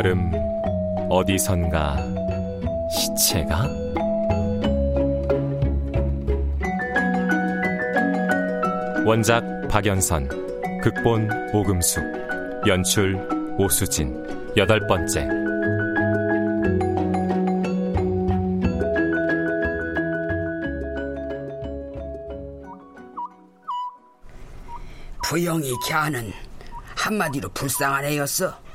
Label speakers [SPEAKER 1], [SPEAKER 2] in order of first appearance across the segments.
[SPEAKER 1] 여름 어디선가 시체가? 원작 박연선 극본 오금숙 연출 오수진. 여덟 번째.
[SPEAKER 2] 부영이 걔는 한마디로 불쌍한 애였어.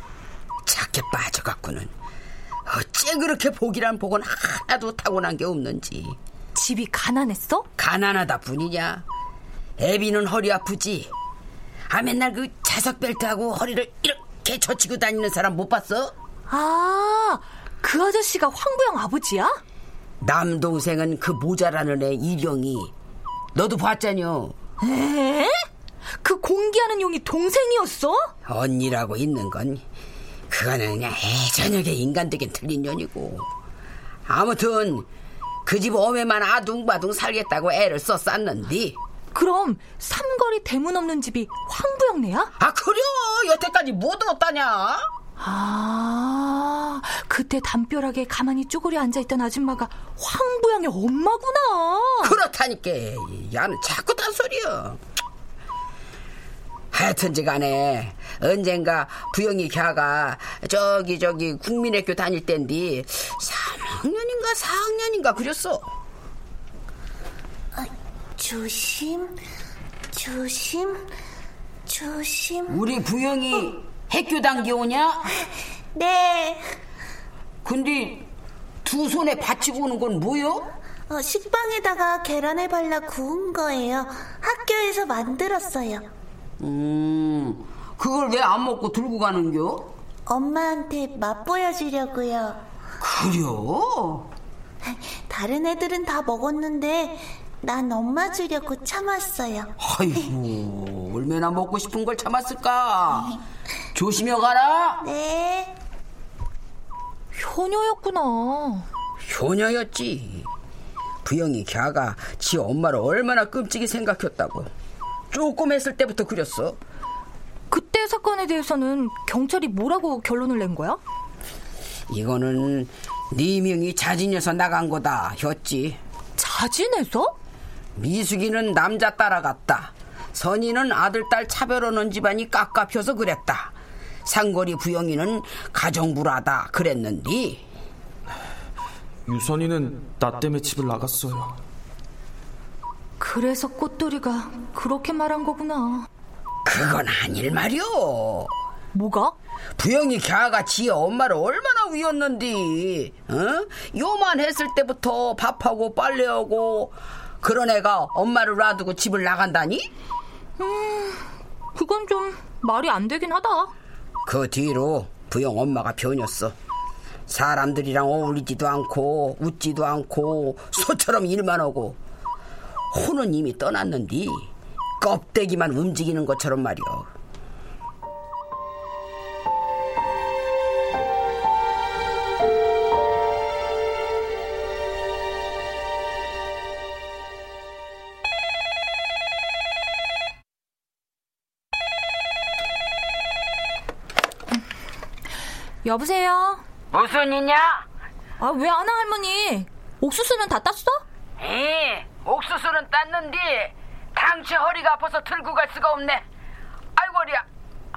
[SPEAKER 2] 착해 빠져갖고는 어째 그렇게 복이란 복은 하나도 타고난 게 없는지.
[SPEAKER 3] 집이 가난했어?
[SPEAKER 2] 가난하다 뿐이냐. 애비는 허리 아프지. 아 맨날 그 자석 벨트하고 허리를 이렇게 젖히고 다니는 사람 못 봤어?
[SPEAKER 3] 아, 그 아저씨가 황부영 아버지야?
[SPEAKER 2] 남동생은 그 모자라는 애 이령이. 너도 봤잖여.
[SPEAKER 3] 에? 그 공기하는 용이 동생이었어?
[SPEAKER 2] 언니라고 있는 건 그거는 그냥 애저녁에 인간되긴 틀린 년이고. 아무튼 그 집 어메만 아둥바둥 살겠다고 애를 써 쌌는디.
[SPEAKER 3] 그럼 삼거리 대문 없는 집이 황부영네야?
[SPEAKER 2] 아 그려 여태까지 못 얻었다냐?
[SPEAKER 3] 아, 그때 담벼락에 가만히 쭈그려 앉아있던 아줌마가 황부영의 엄마구나.
[SPEAKER 2] 그렇다니까 야는 자꾸 딴 소리야. 하여튼지 간에 언젠가 부영이 걔가 저기 저기 국민학교 다닐 땐디 3학년인가 4학년인가 그랬어.
[SPEAKER 4] 조심, 조심, 조심.
[SPEAKER 2] 우리 부영이 학교 당겨오냐?
[SPEAKER 4] 네.
[SPEAKER 2] 근데 두 손에 받치고 오는 건 뭐요?
[SPEAKER 4] 어, 식빵에다가 계란을 발라 구운 거예요. 학교에서 만들었어요.
[SPEAKER 2] 음, 그걸 왜 안 먹고 들고 가는겨?
[SPEAKER 4] 엄마한테 맛보여 주려고요.
[SPEAKER 2] 그려?
[SPEAKER 4] 다른 애들은 다 먹었는데 난 엄마 주려고 참았어요.
[SPEAKER 2] 아이고, 얼마나 먹고 싶은 걸 참았을까? 조심해 가라.
[SPEAKER 4] 네.
[SPEAKER 3] 효녀였구나.
[SPEAKER 2] 효녀였지. 부영이 걔가 지 엄마를 얼마나 끔찍이 생각했다고. 조금 했을 때부터 그렸어.
[SPEAKER 3] 그때 사건에 대해서는 경찰이 뭐라고 결론을 낸 거야?
[SPEAKER 2] 이거는 네 명이 자진해서 나간 거다 했지.
[SPEAKER 3] 자진해서?
[SPEAKER 2] 미숙이는 남자 따라갔다. 선이는 아들 딸 차별하는 집안이 깝깝해서 그랬다. 상거리 부영이는 가정불하다 그랬는디.
[SPEAKER 5] 유선이는 나 때문에 집을 나갔어요.
[SPEAKER 3] 그래서 꽃돌이가 그렇게 말한 거구나.
[SPEAKER 2] 그건 아닐 말이오.
[SPEAKER 3] 뭐가?
[SPEAKER 2] 부영이 걔가 지 엄마를 얼마나 위었는디. 어? 요만 했을 때부터 밥하고 빨래하고 그런 애가 엄마를 놔두고 집을 나간다니?
[SPEAKER 3] 음, 그건 좀 말이 안 되긴 하다.
[SPEAKER 2] 그 뒤로 부영 엄마가 변했어. 사람들이랑 어울리지도 않고 웃지도 않고 소처럼 일만 하고 호는 이미 떠났는디 껍데기만 움직이는 것처럼 말이오.
[SPEAKER 3] 여보세요?
[SPEAKER 6] 무슨 일이냐?
[SPEAKER 3] 아, 왜 안 와, 할머니? 옥수수는 다 땄어?
[SPEAKER 6] 에 옥수수는 땄는데 당최 허리가 아파서 들고 갈 수가 없네. 아이고 허리야.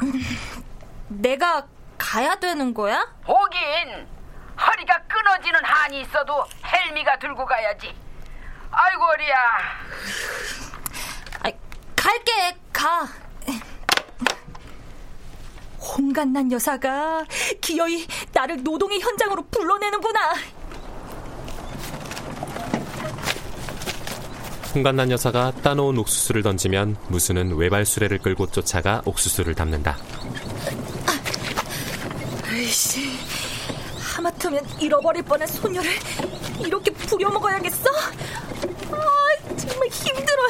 [SPEAKER 3] 내가 가야 되는 거야?
[SPEAKER 6] 오긴 허리가 끊어지는 한이 있어도 헬미가 들고 가야지. 아이고 허리야.
[SPEAKER 3] 아, 갈게, 가. 홍간난 여사가 기어이 나를 노동의 현장으로 불러내는구나.
[SPEAKER 1] 홍간난 여사가 따놓은 옥수수를 던지면 무수는 외발 수레를 끌고 쫓아가 옥수수를 담는다.
[SPEAKER 3] 아이씨, 하마터면 잃어버릴 뻔한 소녀를 이렇게 부려먹어야겠어? 아, 정말 힘들어.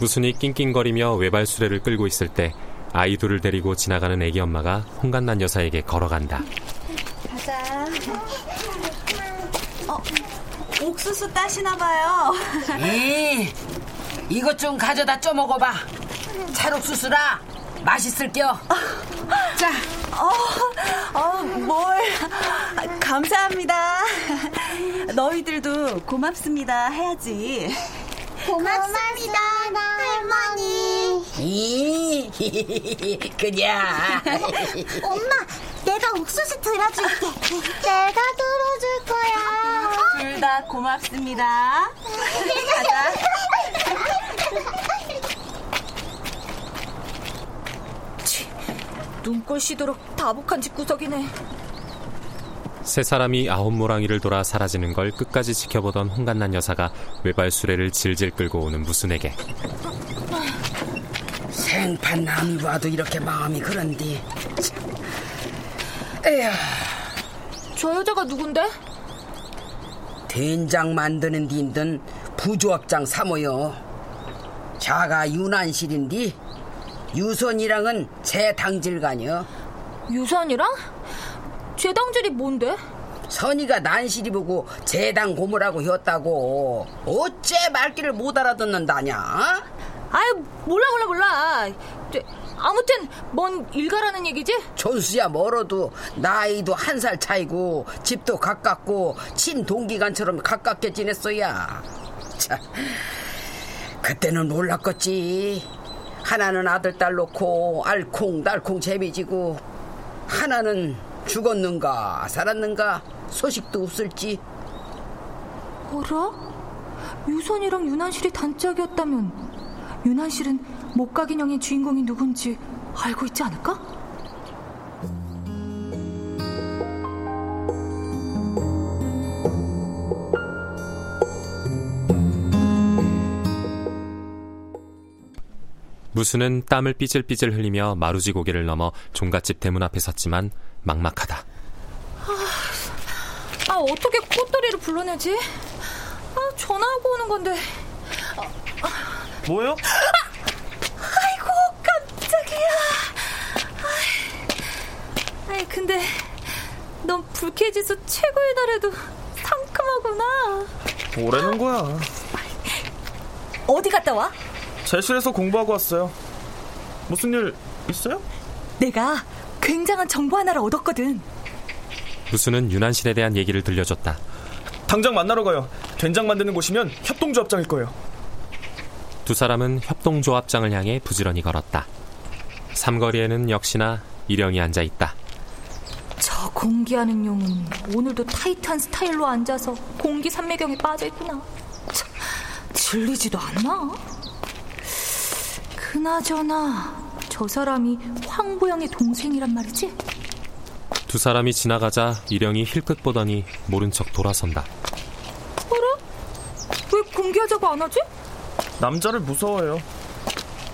[SPEAKER 1] 무순이 낑낑거리며 외발 수레를 끌고 있을 때 아이 둘을 데리고 지나가는 애기 엄마가 홍간난 여사에게 걸어간다.
[SPEAKER 7] 가자. 어, 옥수수 따시나 봐요.
[SPEAKER 2] 에 이것 좀 가져다 쪄 먹어봐. 찰옥수수라 맛있을겨.
[SPEAKER 7] 자, 어, 어, 뭘. 감사합니다. 너희들도 고맙습니다 해야지.
[SPEAKER 4] 고맙습니다, 할머니.
[SPEAKER 2] 이, 그냐.
[SPEAKER 4] 엄마, 내가 옥수수 들어줄게. 내가 들어줄 거야.
[SPEAKER 7] 둘 다 고맙습니다. 가자.
[SPEAKER 3] 눈꼴 시도록 다복한 집구석이네.
[SPEAKER 1] 세 사람이 아홉 모랑이를 돌아 사라지는 걸 끝까지 지켜보던 홍간난 여사가 외발 수레를 질질 끌고 오는 무순에게
[SPEAKER 2] 생판 남이 봐도 이렇게 마음이 그런디. 에휴,
[SPEAKER 3] 저 여자가 누군데?
[SPEAKER 2] 된장 만드는 딘든 부조합장 사모요. 자가 유난실인디 유선이랑은 제 당질간이요.
[SPEAKER 3] 유선이랑? 제 당질이 뭔데?
[SPEAKER 2] 선이가 난실이 보고 재당 고모라고 했다고 어째 말귀를 못 알아듣는다냐?
[SPEAKER 3] 아유 몰라 몰라 몰라. 저, 아무튼 뭔 일가라는 얘기지?
[SPEAKER 2] 존수야 멀어도 나이도 한 살 차이고 집도 가깝고 친동기간처럼 가깝게 지냈어야. 자, 그때는 몰랐겠지. 하나는 아들 딸 놓고 알콩달콩 재미지고 하나는 죽었는가 살았는가 소식도 없을지.
[SPEAKER 3] 어라? 유선이랑 유난실이 단짝이었다면 유난실은 목각인형의 주인공이 누군지 알고 있지 않을까?
[SPEAKER 1] 무수는 땀을 삐질삐질 흘리며 마루지 고개를 넘어 종갓집 대문 앞에 섰지만 막막하다.
[SPEAKER 3] 아, 아 어떻게 꽃다리를 불러내지? 아 전화하고 오는 건데.
[SPEAKER 5] 뭐요
[SPEAKER 3] 깜짝이야. 아이, 아이 근데 넌 불쾌지수 최고의 날에도 상큼하구나.
[SPEAKER 5] 뭐라는 거야?
[SPEAKER 3] 어디 갔다 와?
[SPEAKER 5] 제실에서 공부하고 왔어요. 무슨 일 있어요?
[SPEAKER 3] 내가 굉장한 정보 하나를 얻었거든.
[SPEAKER 1] 무수는 유난실에 대한 얘기를 들려줬다.
[SPEAKER 5] 당장 만나러 가요. 된장 만드는 곳이면 협동조합장일 거예요.
[SPEAKER 1] 두 사람은 협동조합장을 향해 부지런히 걸었다. 삼거리에는 역시나 일영이 앉아 있다.
[SPEAKER 3] 저 공기하는 용은 오늘도 타이트한 스타일로 앉아서 공기 삼매경에 빠져 있구나. 참, 질리지도 않나? 그나저나 저 사람이 황보영의 동생이란 말이지?
[SPEAKER 1] 두 사람이 지나가자 일영이 힐끗 보더니 모른 척 돌아선다.
[SPEAKER 3] 어라? 왜 공개하자고 안 하지?
[SPEAKER 5] 남자를 무서워해요.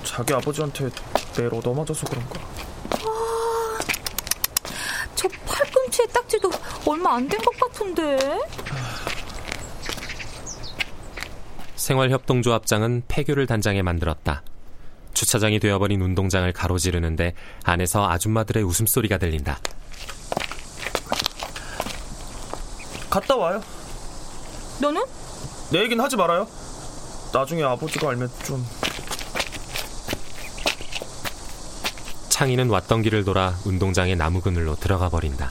[SPEAKER 5] 자기 아버지한테 내일 얻어맞아서 그런가.
[SPEAKER 3] 아, 저 팔꿈치에 딱지도 얼마 안 된 것 같은데.
[SPEAKER 1] 생활협동조합장은 폐교를 단장에 만들었다. 주차장이 되어버린 운동장을 가로지르는데 안에서 아줌마들의 웃음소리가 들린다.
[SPEAKER 5] 갔다 와요.
[SPEAKER 3] 너는?
[SPEAKER 5] 내 얘긴 하지 말아요. 나중에 아버지가 알면 좀...
[SPEAKER 1] 창희는 왔던 길을 돌아 운동장의 나무 그늘로 들어가 버린다.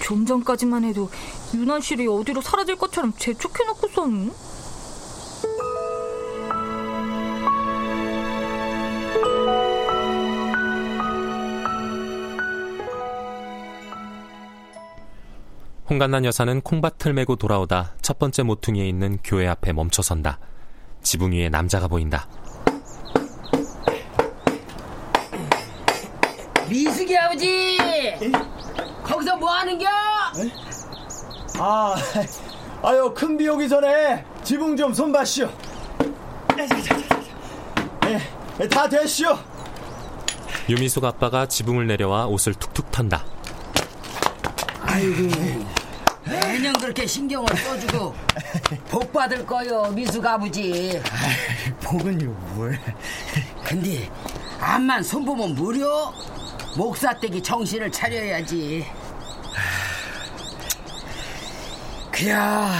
[SPEAKER 3] 좀 전까지만 해도 유난 실이 어디로 사라질 것처럼 재촉해놓고선
[SPEAKER 1] 홍간난 여사는 콩밭을 메고 돌아오다 첫 번째 모퉁이에 있는 교회 앞에 멈춰선다. 지붕 위에 남자가 보인다.
[SPEAKER 2] 아버지! 거기서 뭐 하는겨?
[SPEAKER 8] 아, 아유, 큰 비 오기 전에 지붕 좀 손봐시오. 네, 다 됐시오.
[SPEAKER 1] 유미숙 아빠가 지붕을 내려와 옷을 툭툭 턴다.
[SPEAKER 2] 아이고, 매년 그렇게 신경을 써주고 복 받을 거요, 미숙 아버지.
[SPEAKER 8] 복은요, 뭘.
[SPEAKER 2] 근데 암만 손보면 무료? 목사떼기 정신을 차려야지. 그야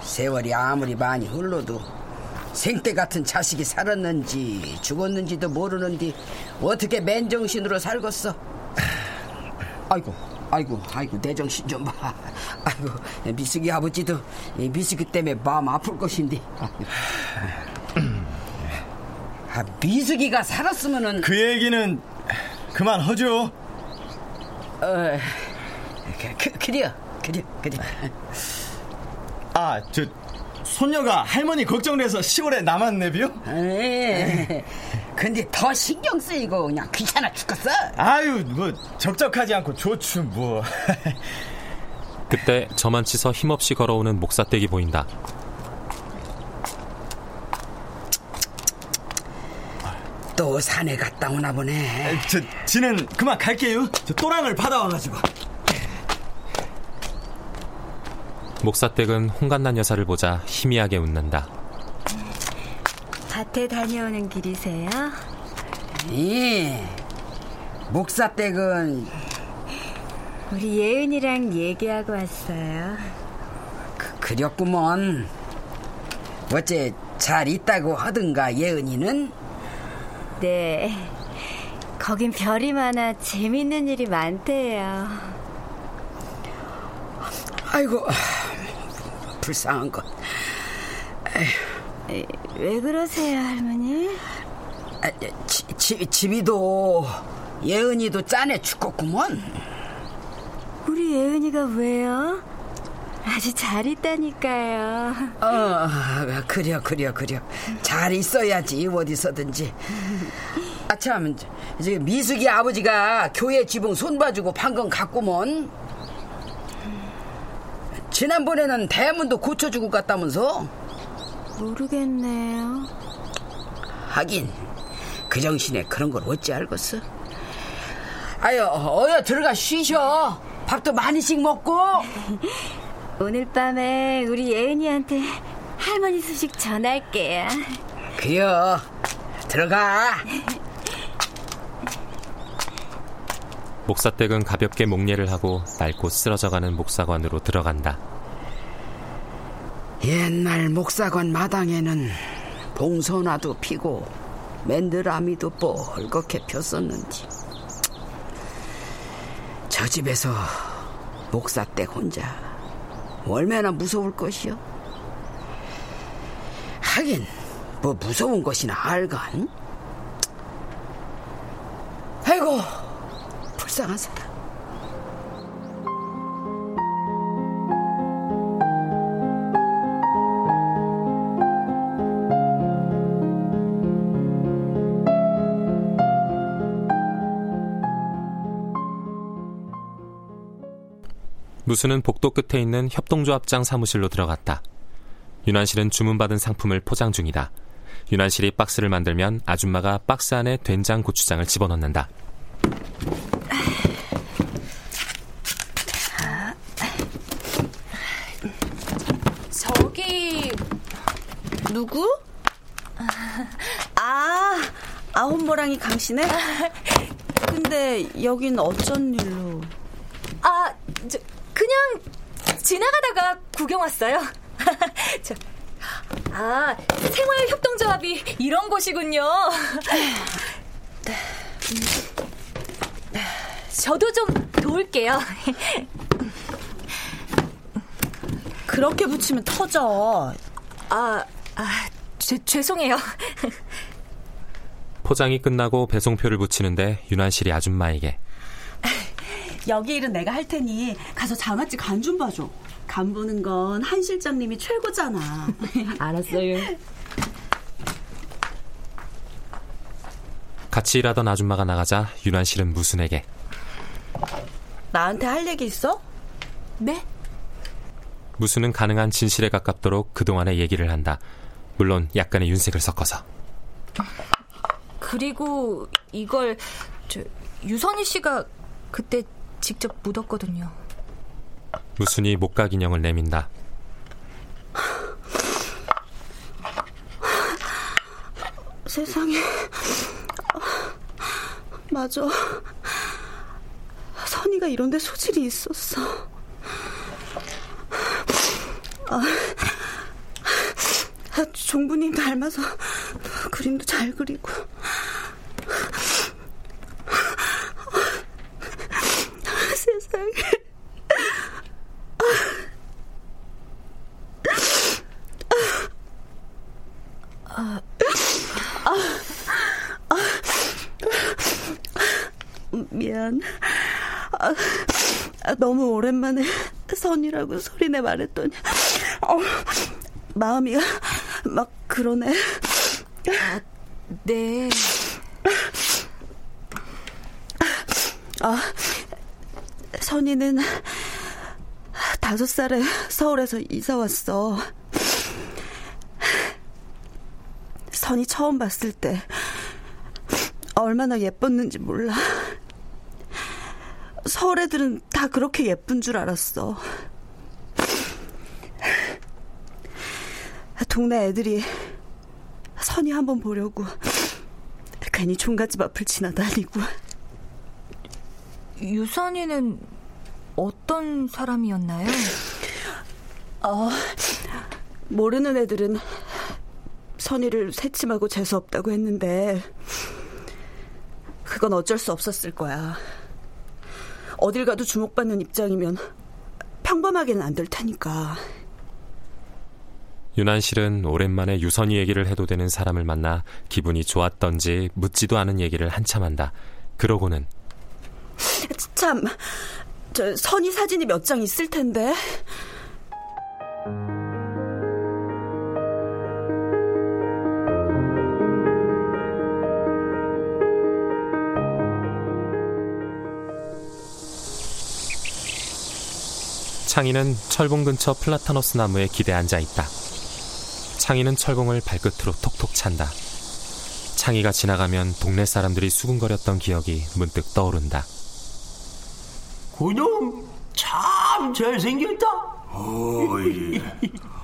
[SPEAKER 2] 세월이 아무리 많이 흘러도 생때 같은 자식이 살았는지 죽었는지도 모르는데 어떻게 맨정신으로 살겠어? 아이고, 아이고, 아이고 내 정신 좀 봐. 아이고 미숙이 아버지도 미숙이 때문에 마음 아플 것인데. 아, 미숙이가 살았으면은
[SPEAKER 8] 그 얘기는 그만 하죠.
[SPEAKER 2] 어, 그, 그, 그려, 그려, 그려.
[SPEAKER 8] 아, 저 손녀가 할머니 걱정돼서 시골에 남았네비요?
[SPEAKER 2] 에 근데 더 신경 쓰이고 그냥 귀찮아 죽겠어.
[SPEAKER 8] 아유, 뭐 적적하지 않고 좋죠, 뭐.
[SPEAKER 1] 그때 저만 치서 힘없이 걸어오는 목사댁이 보인다.
[SPEAKER 2] 또 산에 갔다 오나 보네.
[SPEAKER 8] 저, 지는 그만 갈게요. 저 또랑을 받아와가지고.
[SPEAKER 1] 목사댁은 홍간난 여사를 보자 희미하게 웃는다.
[SPEAKER 9] 밭에 다녀오는 길이세요?
[SPEAKER 2] 예. 목사댁은
[SPEAKER 9] 우리 예은이랑 얘기하고 왔어요.
[SPEAKER 2] 그, 그렸구먼. 어째 잘 있다고 하던가 예은이는?
[SPEAKER 9] 네. 거긴 별이 많아 재밌는 일이 많대요.
[SPEAKER 2] 아이고, 불쌍한 것.
[SPEAKER 9] 에휴. 왜 그러세요, 할머니?
[SPEAKER 2] 아, 지, 지, 집이도 예은이도 짠해 죽겠구먼.
[SPEAKER 9] 우리 예은이가 왜요? 아주 잘 있다니까요.
[SPEAKER 2] 어, 그려, 그려, 그려. 잘 있어야지, 어디서든지. 아, 참, 이제 미숙이 아버지가 교회 지붕 손봐주고 방금 갔구먼. 지난번에는 대문도 고쳐주고 갔다면서?
[SPEAKER 9] 모르겠네요.
[SPEAKER 2] 하긴, 그 정신에 그런 걸 어찌 알겠어? 아유, 어여 들어가 쉬셔. 밥도 많이씩 먹고.
[SPEAKER 9] 오늘 밤에 우리 예은이한테 할머니 소식 전할게요.
[SPEAKER 2] 그여 들어가.
[SPEAKER 1] 목사댁은 가볍게 목례를 하고 낡고 쓰러져가는 목사관으로 들어간다.
[SPEAKER 2] 옛날 목사관 마당에는 봉선화도 피고 맨드라미도 뻘겋게 폈었는지 저 집에서 목사댁 혼자 얼마나 무서울 것이요? 하긴 뭐 무서운 것이나 알간? 아이고 불쌍한 사람.
[SPEAKER 1] 무수는 복도 끝에 있는 협동조합장 사무실로 들어갔다. 윤환실은 주문받은 상품을 포장 중이다. 윤환실이 박스를 만들면 아줌마가 박스 안에 된장 고추장을 집어넣는다.
[SPEAKER 7] 저기 누구? 아, 아홉모랑이 강씨네? 근데 여긴 어쩐 일로?
[SPEAKER 3] 아, 저, 그냥 지나가다가 구경 왔어요. 저, 아, 생활협동조합이 이런 곳이군요. 저도 좀 도울게요.
[SPEAKER 7] 그렇게 붙이면 터져.
[SPEAKER 3] 아, 아, 죄, 죄송해요.
[SPEAKER 1] 포장이 끝나고 배송표를 붙이는데 윤환실이 아줌마에게
[SPEAKER 7] 여기 일은 내가 할 테니 가서 장아찌 간 좀 봐줘. 간 보는 건 한 실장님이 최고잖아.
[SPEAKER 3] 알았어요.
[SPEAKER 1] 같이 일하던 아줌마가 나가자 윤환실은 무순에게
[SPEAKER 7] 나한테 할 얘기 있어?
[SPEAKER 3] 네?
[SPEAKER 1] 무순은 가능한 진실에 가깝도록 그동안의 얘기를 한다. 물론 약간의 윤색을 섞어서.
[SPEAKER 3] 그리고 이걸 저, 유선희 씨가 그때 직접 묻었거든요.
[SPEAKER 1] 무순이 목각 인형을 내민다.
[SPEAKER 7] 세상에. 맞아. 선이가 이런데 소질이 있었어. 아, 종부님 닮아서 그림도 잘 그리고. 세상에. 아, 아, 아, 미안. 아, 아, 너무 오랜만에 선이라고 소리내 말했더니 어, 마음이 막 그러네.
[SPEAKER 3] 아, 네.
[SPEAKER 7] 아, 선이는 다섯 살에 서울에서 이사 왔어. 선이 처음 봤을 때 얼마나 예뻤는지 몰라. 서울 애들은 다 그렇게 예쁜 줄 알았어. 동네 애들이 선이 한번 보려고 괜히 종갓집 앞을 지나다니고.
[SPEAKER 3] 유선이는 어떤 사람이었나요?
[SPEAKER 7] 어, 모르는 애들은 선이를 새침하고 재수없다고 했는데 그건 어쩔 수 없었을 거야. 어딜 가도 주목받는 입장이면 평범하게는 안 될 테니까.
[SPEAKER 1] 윤한실은 오랜만에 유선이 얘기를 해도 되는 사람을 만나 기분이 좋았던지 묻지도 않은 얘기를 한참 한다. 그러고는
[SPEAKER 7] 참, 저 선이 사진이 몇 장 있을 텐데.
[SPEAKER 1] 창희는 철봉 근처 플라타너스 나무에 기대 앉아 있다. 창희는 철봉을 발끝으로 톡톡 찬다. 창희가 지나가면 동네 사람들이 수군거렸던 기억이 문득 떠오른다.
[SPEAKER 10] 그놈 참 잘생겼다.
[SPEAKER 11] 어이,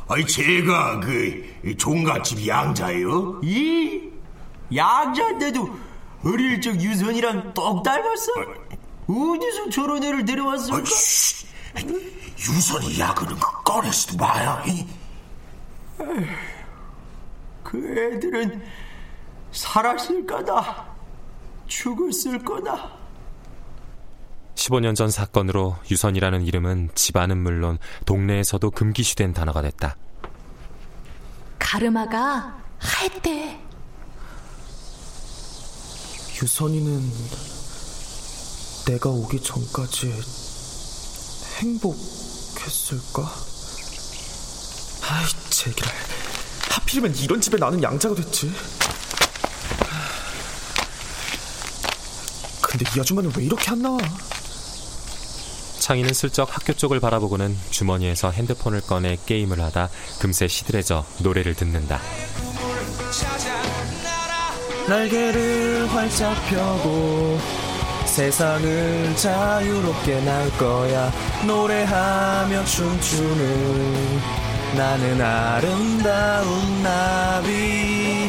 [SPEAKER 11] 아이 제가 그 종갓집 양자요.
[SPEAKER 10] 이 양자인데도 어릴 적 유선이랑 똑 닮았어. 어디서 저런 애를 데려왔을까?
[SPEAKER 11] 아, 유선이 야근은 그 꺼내지도 마야.
[SPEAKER 10] 그 애들은 살았을 거다. 죽었을 거다.
[SPEAKER 1] 15년 전 사건으로 유선이라는 이름은 집안은 물론 동네에서도 금기시된 단어가 됐다.
[SPEAKER 3] 가르마가 하얗대.
[SPEAKER 5] 유선이는 내가 오기 전까지 행복했을까? 아이, 제기랄. 하필이면 이런 집에 나는 양자가 됐지. 근데 이 아줌마는 왜 이렇게 안 나와?
[SPEAKER 1] 창희는 슬쩍 학교 쪽을 바라보고는 주머니에서 핸드폰을 꺼내 게임을 하다 금세 시들해져 노래를 듣는다.
[SPEAKER 5] 날개를 활짝 펴고 세상을 자유롭게 날 거야. 노래하며 춤추는
[SPEAKER 12] 나는 아름다운 나비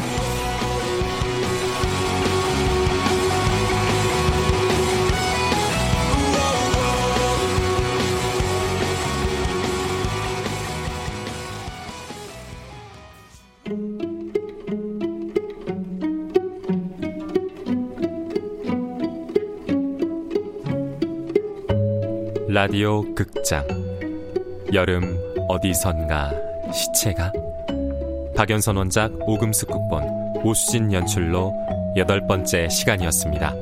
[SPEAKER 1] 라디오 극장 여름 어디선가 시체가 박연선 원작 오금숙 극본 오수진 연출로 여덟 번째 시간이었습니다.